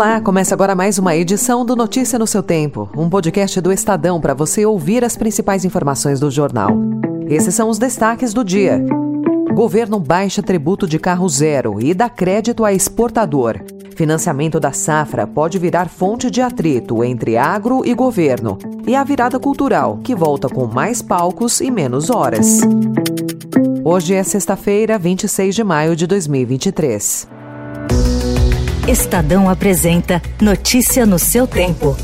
Olá, começa agora mais uma edição do Notícia no seu Tempo, um podcast do Estadão para você ouvir as principais informações do jornal. Esses são os destaques do dia. Governo baixa tributo de carro zero e dá crédito a exportador. Financiamento da safra pode virar fonte de atrito entre agro e governo. E a virada cultural, que volta com mais palcos e menos horas. Hoje é sexta-feira, 26 de maio de 2023. Estadão apresenta Notícia no seu tempo.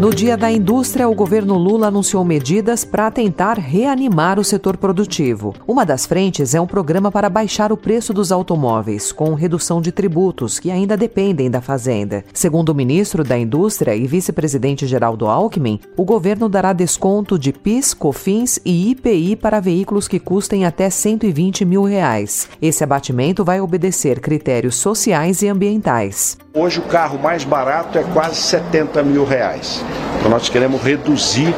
No Dia da Indústria, o governo Lula anunciou medidas para tentar reanimar o setor produtivo. Uma das frentes é um programa para baixar o preço dos automóveis, com redução de tributos que ainda dependem da Fazenda. Segundo o ministro da Indústria e vice-presidente Geraldo Alckmin, o governo dará desconto de PIS, COFINS e IPI para veículos que custem até 120 mil reais. Esse abatimento vai obedecer critérios sociais e ambientais. Hoje o carro mais barato é quase 70 mil reais. Então nós queremos reduzir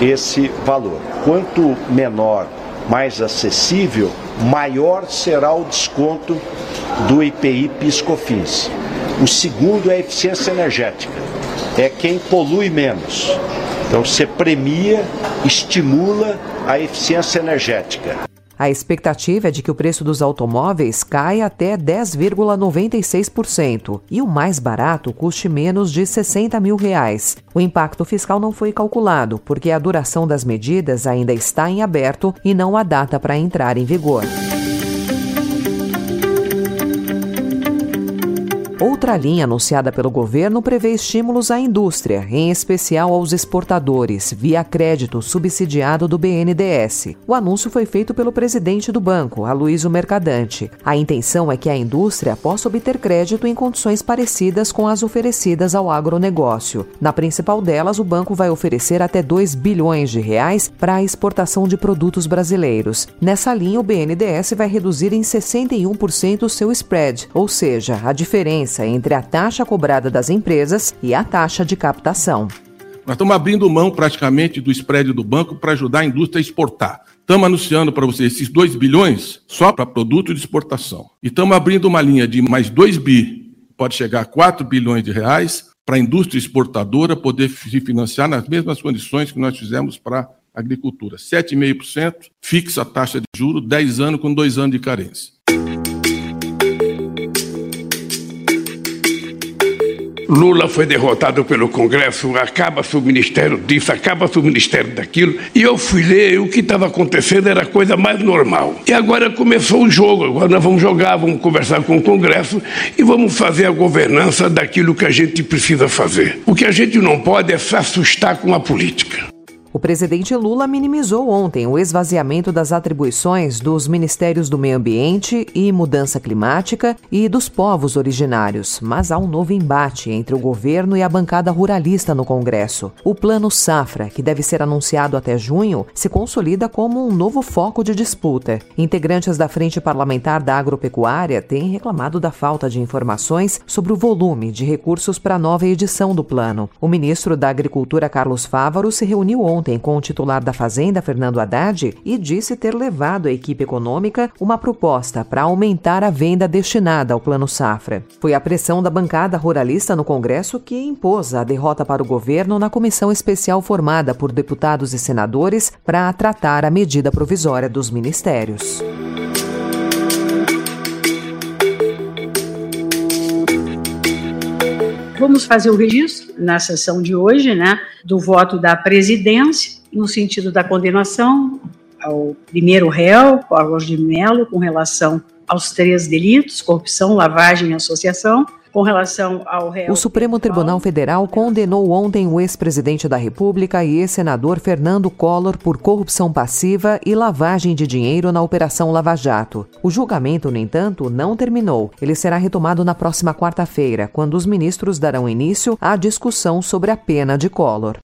esse valor. Quanto menor, mais acessível, maior será o desconto do IPI PiscoFins. O segundo é a eficiência energética. É quem polui menos. Então você premia, estimula a eficiência energética. A expectativa é de que o preço dos automóveis caia até 10,96% e o mais barato custe menos de 60 mil reais. O impacto fiscal não foi calculado, porque a duração das medidas ainda está em aberto e não há data para entrar em vigor. Outra linha anunciada pelo governo prevê estímulos à indústria, em especial aos exportadores, via crédito subsidiado do BNDES. O anúncio foi feito pelo presidente do banco, Aloysio Mercadante. A intenção é que a indústria possa obter crédito em condições parecidas com as oferecidas ao agronegócio. Na principal delas, o banco vai oferecer até 2 bilhões de reais para a exportação de produtos brasileiros. Nessa linha, o BNDES vai reduzir em 61% o seu spread, ou seja, a diferença diferença entre a taxa cobrada das empresas e a taxa de captação. Nós estamos abrindo mão praticamente do spread do banco para ajudar a indústria a exportar. Estamos anunciando para vocês esses 2 bilhões só para produto de exportação. E estamos abrindo uma linha de mais 2 bi, pode chegar a 4 bilhões de reais, para a indústria exportadora poder se financiar nas mesmas condições que nós fizemos para a agricultura. 7,5%, fixa a taxa de juros, 10 anos com 2 anos de carência. Lula foi derrotado pelo Congresso, acaba-se o ministério disso, acaba-se o ministério daquilo. E eu fui ler, o que estava acontecendo era a coisa mais normal. E agora começou o jogo, agora nós vamos jogar, vamos conversar com o Congresso e vamos fazer a governança daquilo que a gente precisa fazer. O que a gente não pode é se assustar com a política. O presidente Lula minimizou ontem o esvaziamento das atribuições dos Ministérios do Meio Ambiente e Mudança Climática e dos povos originários, mas há um novo embate entre o governo e a bancada ruralista no Congresso. O Plano Safra, que deve ser anunciado até junho, se consolida como um novo foco de disputa. Integrantes da Frente Parlamentar da Agropecuária têm reclamado da falta de informações sobre o volume de recursos para a nova edição do plano. O ministro da Agricultura, Carlos Fávaro, se reuniu ontem ontem com o titular da Fazenda, Fernando Haddad, e disse ter levado à equipe econômica uma proposta para aumentar a venda destinada ao Plano Safra. Foi a pressão da bancada ruralista no Congresso que impôs a derrota para o governo na comissão especial formada por deputados e senadores para tratar a medida provisória dos ministérios. Vamos fazer o registro na sessão de hoje, né, do voto da presidência no sentido da condenação ao primeiro réu, Carlos de Mello, com relação aos três delitos: corrupção, lavagem e associação com relação ao réu. O Supremo Tribunal Federal condenou ontem o ex-presidente da República e ex-senador Fernando Collor por corrupção passiva e lavagem de dinheiro na Operação Lava Jato. O julgamento, no entanto, não terminou. Ele será retomado na próxima quarta-feira, quando os ministros darão início à discussão sobre a pena de Collor.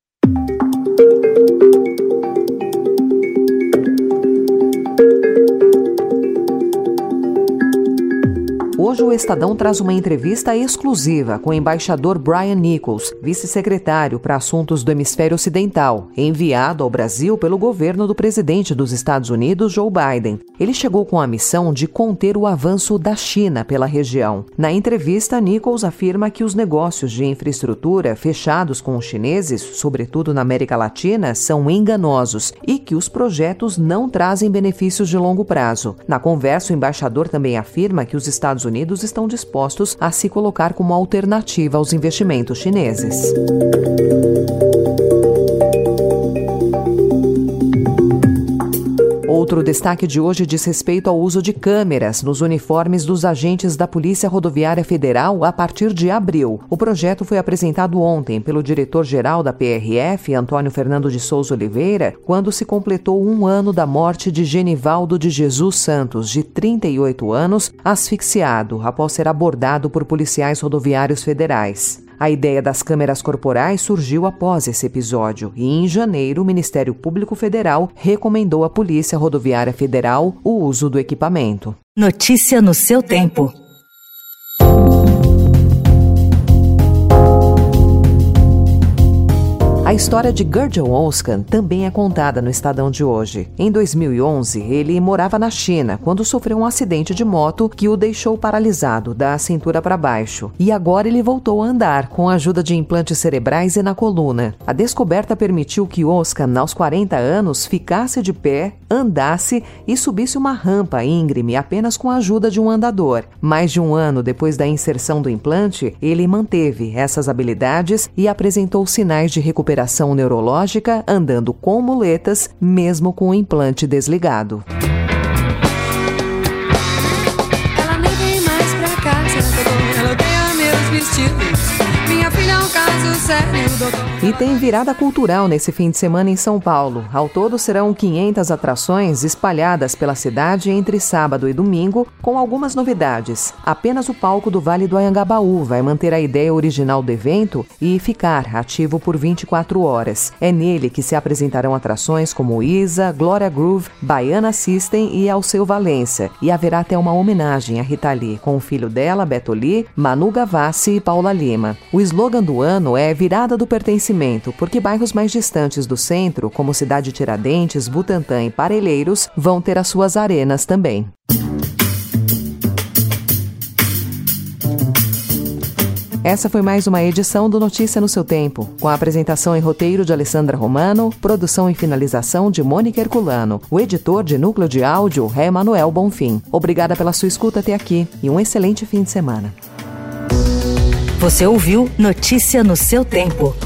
Hoje o Estadão traz uma entrevista exclusiva com o embaixador Brian Nichols, vice-secretário para assuntos do hemisfério ocidental, enviado ao Brasil pelo governo do presidente dos Estados Unidos, Joe Biden. Ele chegou com a missão de conter o avanço da China pela região. Na entrevista, Nichols afirma que os negócios de infraestrutura fechados com os chineses, sobretudo na América Latina, são enganosos e que os projetos não trazem benefícios de longo prazo. Na conversa, o embaixador também afirma que os Estados Unidos estão dispostos a se colocar como alternativa aos investimentos chineses. Outro destaque de hoje diz respeito ao uso de câmeras nos uniformes dos agentes da Polícia Rodoviária Federal a partir de abril. O projeto foi apresentado ontem pelo diretor-geral da PRF, Antônio Fernando de Souza Oliveira, quando se completou um ano da morte de Genivaldo de Jesus Santos, de 38 anos, asfixiado após ser abordado por policiais rodoviários federais. A ideia das câmeras corporais surgiu após esse episódio e, em janeiro, o Ministério Público Federal recomendou à Polícia Rodoviária Federal o uso do equipamento. Notícia no seu tempo. A história de Gurdjieff Oskan também é contada no Estadão de hoje. Em 2011, ele morava na China quando sofreu um acidente de moto que o deixou paralisado da cintura para baixo. E agora ele voltou a andar com a ajuda de implantes cerebrais e na coluna. A descoberta permitiu que Oskan, aos 40 anos, ficasse de pé, andasse e subisse uma rampa íngreme apenas com a ajuda de um andador. Mais de um ano depois da inserção do implante, ele manteve essas habilidades e apresentou sinais de recuperação recuperação neurológica andando com muletas, mesmo com o implante desligado. Ela nem vem mais pra casa, ela odeia meus vestidos. E tem virada cultural nesse fim de semana em São Paulo. Ao todo serão 500 atrações espalhadas pela cidade entre sábado e domingo, com algumas novidades. Apenas o palco do Vale do Anhangabaú vai manter a ideia original do evento e ficar ativo por 24 horas. É nele que se apresentarão atrações como Isa, Glória Groove, Baiana System e Alceu Valença. E haverá até uma homenagem a Rita Lee, com o filho dela, Beto Lee, Manu Gavassi e Paula Lima. O slogan do ano é Virada do Pertencimento porque bairros mais distantes do centro, como Cidade Tiradentes, Butantã e Parelheiros, vão ter as suas arenas também. Essa foi mais uma edição do Notícia no seu Tempo, com a apresentação e roteiro de Alessandra Romano, produção e finalização de Mônica Herculano. O editor de núcleo de áudio é Emanuel Bonfim. Obrigada pela sua escuta até aqui e um excelente fim de semana. Você ouviu Notícia no seu Tempo.